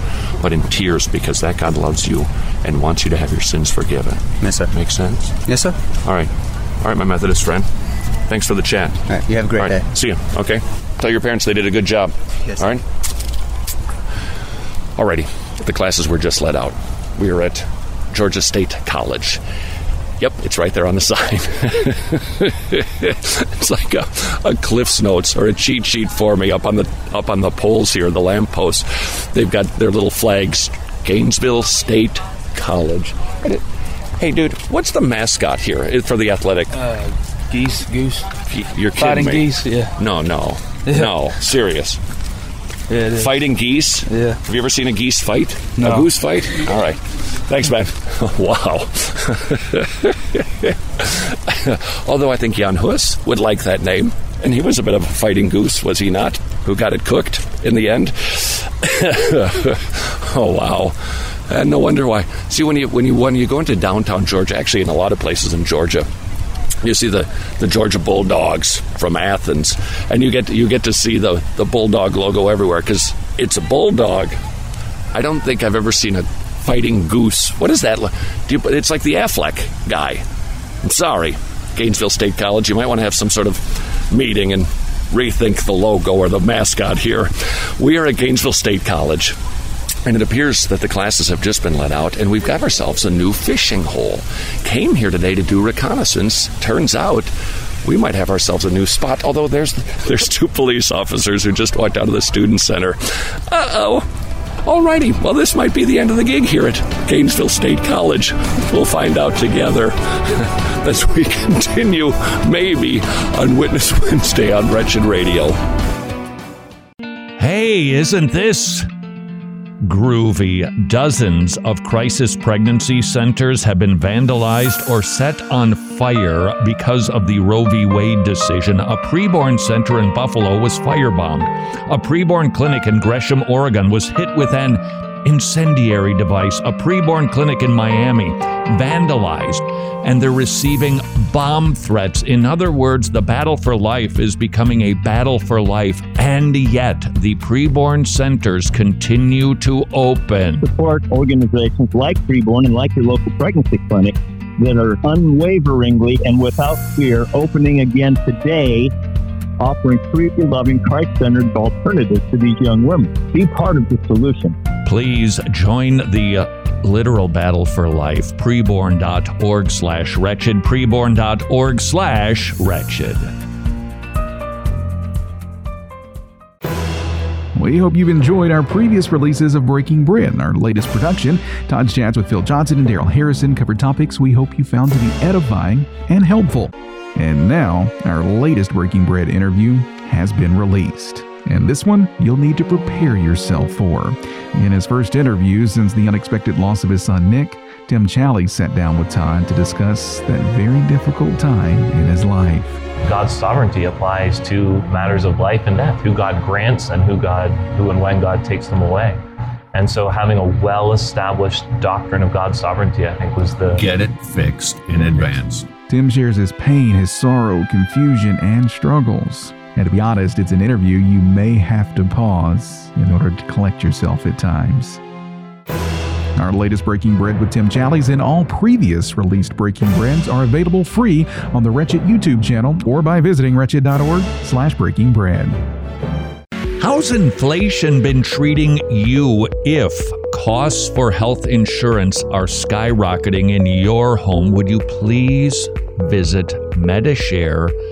but in tears, because that God loves you and wants you to have your sins forgiven. Yes, sir. Make sense? Yes, sir. All right. All right, my Methodist friend. Thanks for the chat. All right. You have a great All right, day. See you. Okay. Tell your parents they did a good job. Yes. All right. Alrighty. The classes were just let out. We are at Georgia State College. Yep, it's right there on the <laughs> sign. it's like a, a Cliff's Notes or a cheat sheet for me up on the up on the poles here, the lampposts. They've got their little flags. Gainesville State College. Hey, dude, what's the mascot here for the athletic? Uh, geese, goose. You're kidding Fighting me. geese, yeah. No, no, no. Serious. Yeah, it is. Fighting geese? Yeah. Have you ever seen a geese fight? No. A goose fight? All right. Thanks, man. <laughs> wow. <laughs> Although I think Jan Hus would like that name. And he was a bit of a fighting goose, was he not? Who got it cooked in the end? <laughs> oh, wow. And no wonder why. See, when you when you when you go into downtown Georgia, actually in a lot of places in Georgia, you see the, the Georgia Bulldogs from Athens, and you get you get to see the, the bulldog logo everywhere because it's a bulldog. I don't think I've ever seen a fighting goose. What is that? You, it's like the Aflac guy. I'm sorry, Gainesville State College. You might want to have some sort of meeting and rethink the logo or the mascot here. We are at Gainesville State College. And it appears that the classes have just been let out, and we've got ourselves a new fishing hole. Came here today to do reconnaissance. Turns out we might have ourselves a new spot. Although there's <laughs> there's two police officers who just walked out of the student center. Uh oh. Alrighty, well, this might be the end of the gig here at Gainesville State College. We'll find out together <laughs> as we continue, maybe, on Witness <laughs> Wednesday on Wretched Radio. Hey, isn't this groovy? Dozens of crisis pregnancy centers have been vandalized or set on fire because of the Roe v. Wade decision. A preborn center in Buffalo was firebombed. A preborn clinic in Gresham, Oregon was hit with an incendiary device. A preborn clinic in Miami vandalized, and they're receiving bomb threats. In other words, the battle for life is becoming a battle for life, and yet the preborn centers continue to open. Support organizations like Preborn and like your local pregnancy clinic that are unwaveringly and without fear opening again today offering free, loving, Christ centered alternatives to these young women. Be part of the solution. Please join the uh, literal battle for life. Preborn.org slash wretched. Preborn.org slash wretched. We hope you've enjoyed our previous releases of Breaking Bread, our latest production. Todd's chats with Phil Johnson and Darrell Harrison covered topics we hope you found to be edifying and helpful. And now, our latest Breaking Bread interview has been released. And this one you'll need to prepare yourself for. In his first interview since the unexpected loss of his son Nick, Tim Challies sat down with Todd to discuss that very difficult time in his life. God's sovereignty applies to matters of life and death, who God grants and who God who and when God takes them away. And so having a well-established doctrine of God's sovereignty, I think was the Get it fixed in advance. Tim shares his pain, his sorrow, confusion, and struggles. And to be honest, it's an interview you may have to pause in order to collect yourself at times. Our latest Breaking Bread with Tim Challies and all previous released Breaking Breads are available free on the Wretched YouTube channel or by visiting wretched.org slash breaking bread. How's inflation been treating you if costs for health insurance are skyrocketing in your home? Would you please visit medishare.com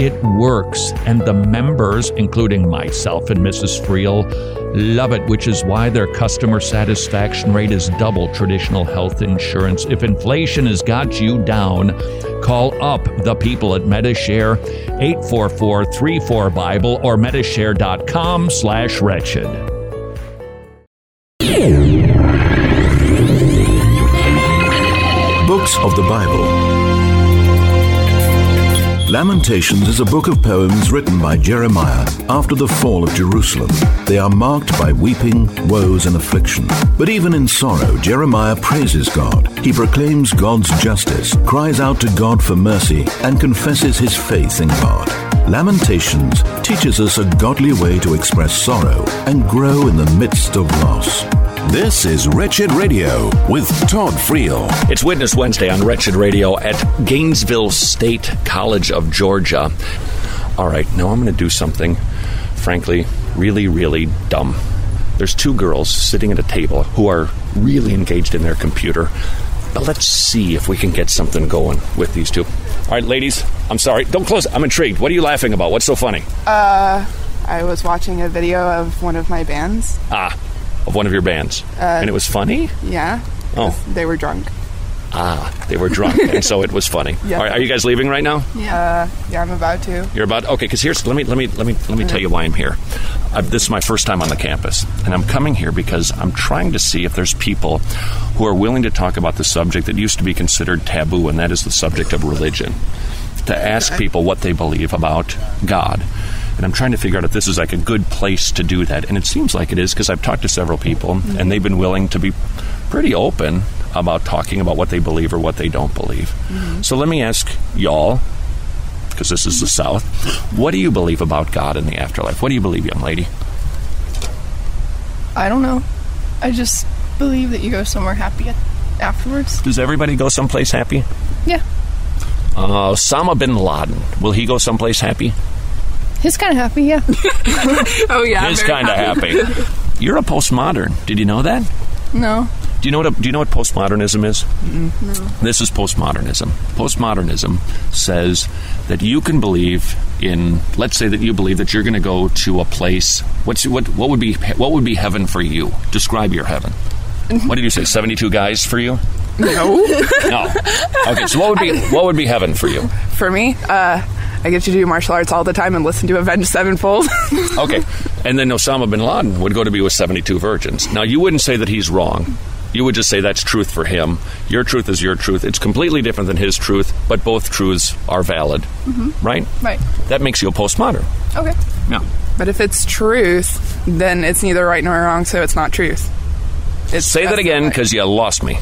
It works, and the members, including myself and Mrs. Friel, love it, which is why their customer satisfaction rate is double traditional health insurance. If inflation has got you down, call up the people at Medishare 844-34 Bible or medishare.com slash wretched. Books of the Bible. Lamentations is a book of poems written by Jeremiah after the fall of Jerusalem. They are marked by weeping, woes, and affliction. But even in sorrow, Jeremiah praises God. He proclaims God's justice, cries out to God for mercy, and confesses his faith in God. Lamentations teaches us a godly way to express sorrow and grow in the midst of loss. This is Wretched Radio with Todd Friel. It's Witness Wednesday on Wretched Radio at Gainesville State College of Georgia. All right, now I'm going to do something, frankly, really, really dumb. There's two girls sitting at a table who are really engaged in their computer. But let's see if we can get something going with these two. All right, ladies, I'm sorry. Don't close. I'm intrigued. What are you laughing about? What's so funny? Uh, I was watching a video of one of my bands. Ah, of one of your bands. Uh, and it was funny? Yeah. Oh. They were drunk. Ah, they were drunk, and so it was funny. <laughs> Yeah. All right, are you guys leaving right now? Yeah. Uh, yeah, I'm about to. You're about okay. Because here's let me let me let me let me tell you why I'm here. i this is my first time on the campus, and I'm coming here because I'm trying to see if there's people who are willing to talk about the subject that used to be considered taboo, and that is the subject of religion. To ask people what they believe about God. And I'm trying to figure out if this is like a good place to do that. And it seems like it is because I've talked to several people Mm-hmm. and they've been willing to be pretty open about talking about what they believe or what they don't believe. Mm-hmm. So let me ask y'all, because this is the South, what do you believe about God in the afterlife? What do you believe, young lady? I don't know. I just believe that you go somewhere happy afterwards. Does everybody go someplace happy? Yeah. Uh, Osama bin Laden, will he go someplace happy? He's kind of happy, yeah. <laughs> oh, yeah. He's kind of happy. You're a postmodern. Did you know that? no. Do you know what a, do you know what postmodernism is? No. This is postmodernism. Postmodernism says that you can believe in let's say that you believe that you're going to go to a place what's what what would be what would be heaven for you? Describe your heaven. What did you say? 72 guys for you? No. No. Okay, so what would be what would be heaven for you? For me, uh, I get to do martial arts all the time and listen to Avenged Sevenfold. <laughs> Okay. And then Osama bin Laden would go to be with 72 virgins. Now, you wouldn't say that he's wrong. You would just say that's truth for him. Your truth is your truth. It's completely different than his truth, but both truths are valid, Mhm. right? Right. That makes you a postmodern. Okay. Yeah. But if it's truth, then it's neither right nor wrong, so it's not truth. It's Say that again because you lost me.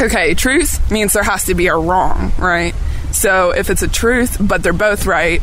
Okay, truth means there has to be a wrong, right? So if it's a truth, but they're both right,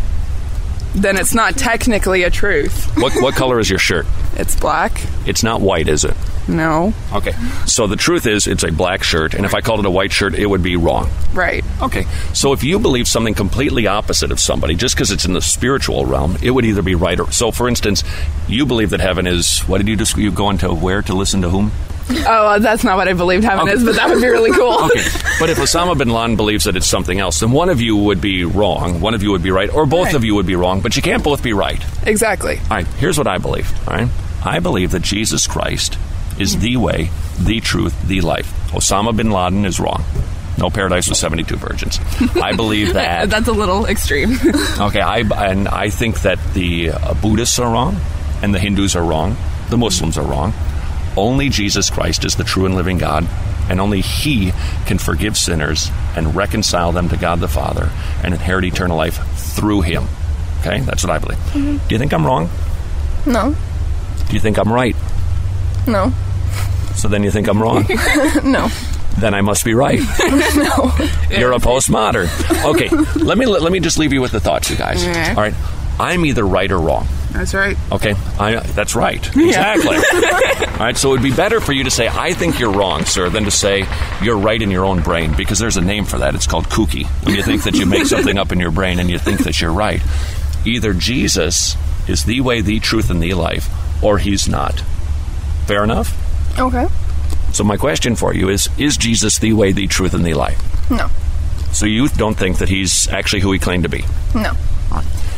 then it's not technically a truth. What, what color is your shirt? It's black. It's not white, is it? No. Okay. So the truth is, it's a black shirt, and if I called it a white shirt, it would be wrong. Right. Okay. So if you believe something completely opposite of somebody, just because it's in the spiritual realm, it would either be right or. So, for instance, you believe that heaven is. What did you just. You go into where to listen to whom? Oh, that's not what I believed heaven is, but that would be really cool. Okay. But if Osama bin Laden believes that it's something else, then one of you would be wrong, one of you would be right, or both Right. of you would be wrong, but you can't both be right. Exactly. All right, here's what I believe. All right, I believe that Jesus Christ is the way, the truth, the life. Osama bin Laden is wrong. No paradise with 72 virgins. I believe <laughs> that. That's a little extreme. <laughs> Okay, I and I think that the uh, Buddhists are wrong, and the Hindus are wrong, the Muslims are wrong. Only Jesus Christ is the true and living God, and only He can forgive sinners and reconcile them to God the Father and inherit eternal life through Him. Okay, that's what I believe. Mhm. Do you think I'm wrong? No. Do you think I'm right? No. So then you think I'm wrong? <laughs> no. then I must be right. <laughs> no. You're a postmodern. Okay, let me let me just leave you with the thoughts, you guys. All right, I'm either right or wrong. That's right. Okay, I, that's right. Yeah. Exactly. <laughs> All right, so it would be better for you to say, I think you're wrong, sir, than to say you're right in your own brain, because there's a name for that. It's called kooky. When you think that you make something up in your brain and you think that you're right. Either Jesus is the way, the truth, and the life, or he's not. Fair enough? Okay. So, my question for you is Is Jesus the way, the truth, and the life? No. So, you don't think that he's actually who he claimed to be? No.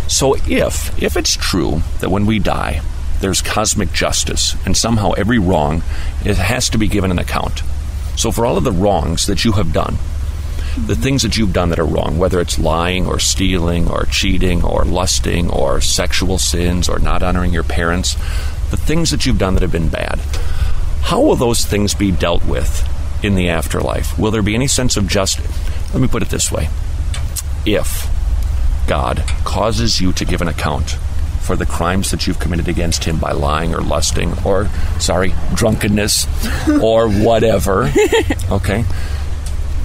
So if if it's true that when we die, there's cosmic justice, and somehow every wrong it has to be given an account. So for all of the wrongs that you have done, the things that you've done that are wrong, whether it's lying or stealing or cheating or lusting or sexual sins or not honoring your parents, the things that you've done that have been bad, how will those things be dealt with in the afterlife? Will there be any sense of justice? Let me put it this way. If God causes you to give an account for the crimes that you've committed against him by lying or lusting or, sorry, drunkenness <laughs> or whatever. Okay?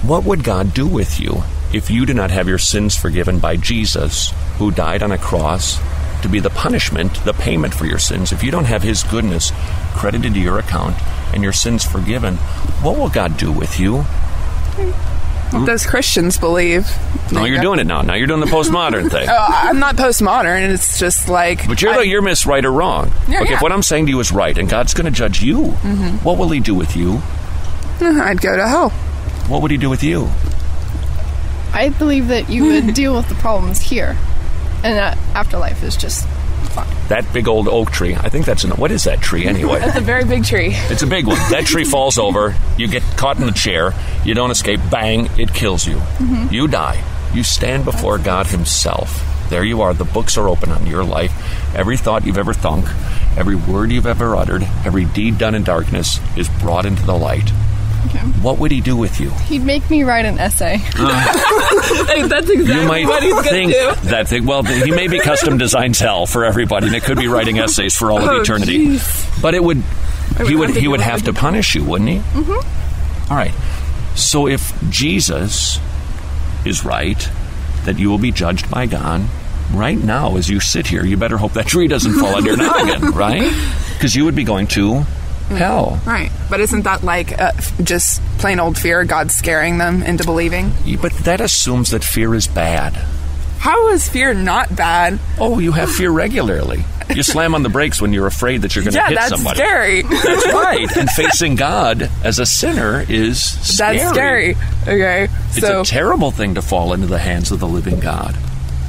What would God do with you if you do not have your sins forgiven by Jesus, who died on a cross to be the punishment, the payment for your sins? If you don't have his goodness credited to your account and your sins forgiven, what will God do with you? What does Christians believe? No, you're doing it now. Now you're doing the postmodern thing. <laughs> Oh, I'm not postmodern. It's just like. But you're, you're miss right or wrong. Yeah, okay, yeah. if what I'm saying to you is right and God's going to judge you, Mhm. what will He do with you? <laughs> I'd go to hell. What would He do with you? I believe that you would <laughs> deal with the problems here, and that afterlife is just fine. That big old oak tree. I think that's an. What is that tree anyway? <laughs> That's a very big tree. It's a big one. That tree <laughs> falls over. You get caught in the chair. You don't escape. Bang! It kills you. Mhm. You die. You stand before God Himself. There you are. The books are open on your life. Every thought you've ever thunk, every word you've ever uttered, every deed done in darkness is brought into the light. Okay. What would He do with you? He'd make me write an essay. <laughs> Hey, that's That's exactly you might what he's gonna think do. that thing. Well, he maybe custom designs hell for everybody, and it could be writing essays for all of Oh, eternity. jeez. But it would, would he would have to he would have to punish you, wouldn't he? Mm-hmm. All right. So if Jesus is right, that you will be judged by God right now as you sit here, you better hope that tree doesn't fall on your <laughs> noggin, right? Because you would be going to hell. Right. But isn't that like uh, just plain old fear, God scaring them into believing? But that assumes that fear is bad. How is fear not bad? Oh, you have fear regularly. You slam on the brakes when you're afraid that you're going to Yeah, hit that's somebody. scary. That's right. And facing God as a sinner is scary. That's scary. Okay. It's so a terrible thing to fall into the hands of the living God.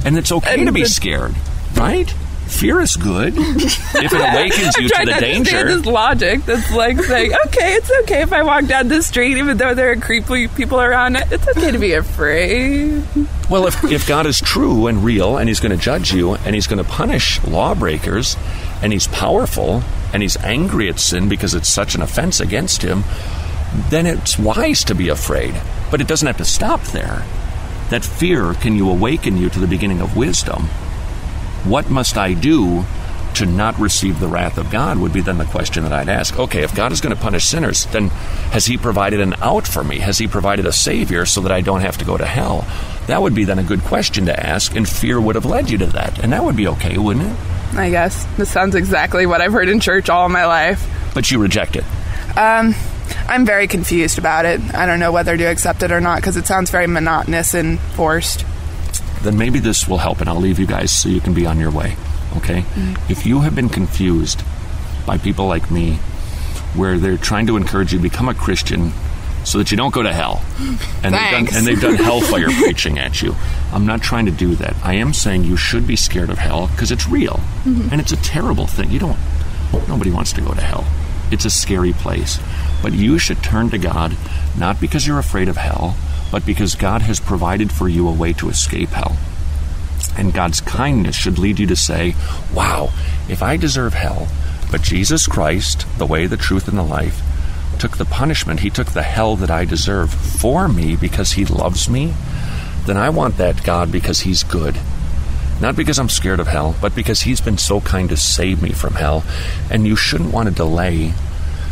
And it's okay And to be scared, right? Fear is good if it awakens <laughs> you to the to danger. this logic that's like saying, okay, it's okay if I walk down the street, even though there are creepy people around. it. It's okay to be afraid. Well, if, if God is true and real and He's going to judge you and He's going to punish lawbreakers and He's powerful and He's angry at sin because it's such an offense against Him, then it's wise to be afraid. But it doesn't have to stop there. That fear can you awaken you to the beginning of wisdom. What must I do to not receive the wrath of God would be then the question that I'd ask. Okay, if God is going to punish sinners, then has He provided an out for me? Has He provided a Savior so that I don't have to go to hell? That would be then a good question to ask, and fear would have led you to that. And that would be okay, wouldn't it? I guess this sounds exactly what I've heard in church all my life. But you reject it. Um, I'm very confused about it. I don't know whether to accept it or not because it sounds very monotonous and forced. Then maybe this will help, and I'll leave you guys so you can be on your way. Okay? Mm. If you have been confused by people like me, where they're trying to encourage you to become a Christian so that you don't go to hell, <laughs> and they've done, and they've done hellfire <laughs> preaching at you, I'm not trying to do that. I am saying you should be scared of hell because it's real, Mhm. and it's a terrible thing. You don't. Nobody wants to go to hell. It's a scary place. But you should turn to God not because you're afraid of hell, but because God has provided for you a way to escape hell. And God's kindness should lead you to say, Wow, if I deserve hell, but Jesus Christ, the way, the truth, and the life, took the punishment, He took the hell that I deserve for me because He loves me, then I want that God because He's good. Not because I'm scared of hell, but because He's been so kind to save me from hell. And you shouldn't want to delay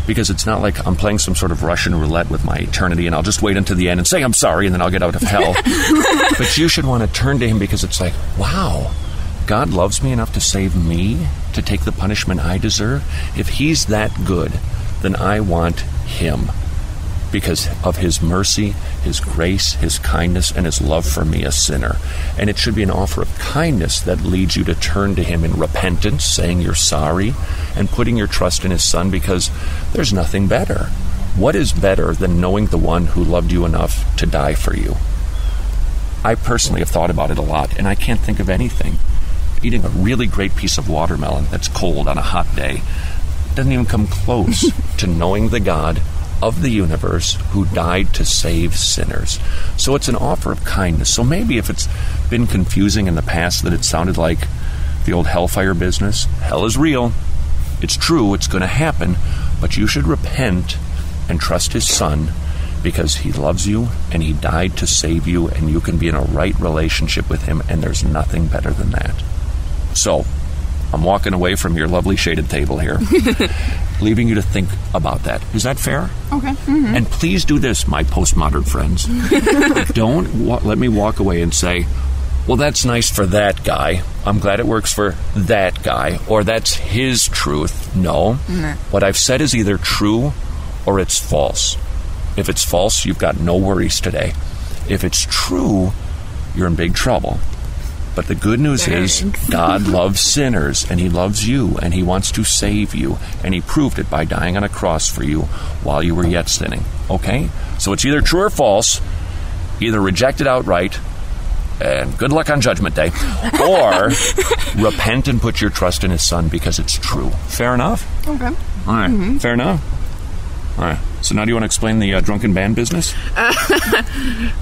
because it's not like I'm playing some sort of Russian roulette with my eternity and I'll just wait until the end and say I'm sorry and then I'll get out of hell. <laughs> but you should want to turn to Him because it's like, wow, God loves me enough to save me, to take the punishment I deserve. If He's that good, then I want Him because of his mercy, his grace, his kindness, and his love for me, a sinner. And it should be an offer of kindness that leads you to turn to him in repentance, saying you're sorry, and putting your trust in his son because there's nothing better. What is better than knowing the one who loved you enough to die for you? I personally have thought about it a lot, and I can't think of anything. Eating a really great piece of watermelon that's cold on a hot day doesn't even come close <laughs> to knowing the God of the universe who died to save sinners. So it's an offer of kindness. So maybe if it's been confusing in the past that it sounded like the old hellfire business, hell is real. It's true, it's going to happen, but you should repent and trust his son because he loves you and he died to save you and you can be in a right relationship with him and there's nothing better than that. So, I'm walking away from your lovely shaded table here, <laughs> leaving you to think about that. Is that fair? Okay. Mhm. And please do this, my postmodern friends. <laughs> Don't wa- let me walk away and say, well, that's nice for that guy. I'm glad it works for that guy, or that's his truth. No. Nah. What I've said is either true or it's false. If it's false, you've got no worries today. If it's true, you're in big trouble. But the good news is God <laughs> loves sinners and he loves you and he wants to save you and he proved it by dying on a cross for you while you were yet sinning. Okay? So it's either true or false. Either reject it outright and good luck on judgment day or <laughs> repent and put your trust in his son because it's true. Fair enough? Okay. All right. Mm-hmm. Fair enough. All right. So now do you want to explain the uh, drunken band business? <laughs>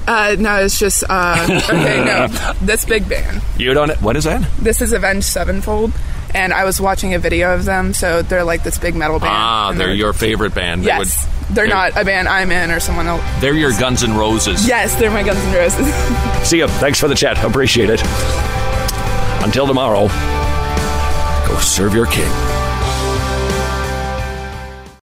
Uh, no, it's just uh, okay. No, <laughs> this big band. You don't. What is that? This is Avenged Sevenfold, and I was watching a video of them. So they're like this big metal band. Ah, and they're your favorite band. They yes, would- they're not a band I'm in or someone else. They're your Guns and Roses. Yes, they're my Guns and Roses. <laughs> See you. Thanks for the chat. Appreciate it. Until tomorrow, go serve your king.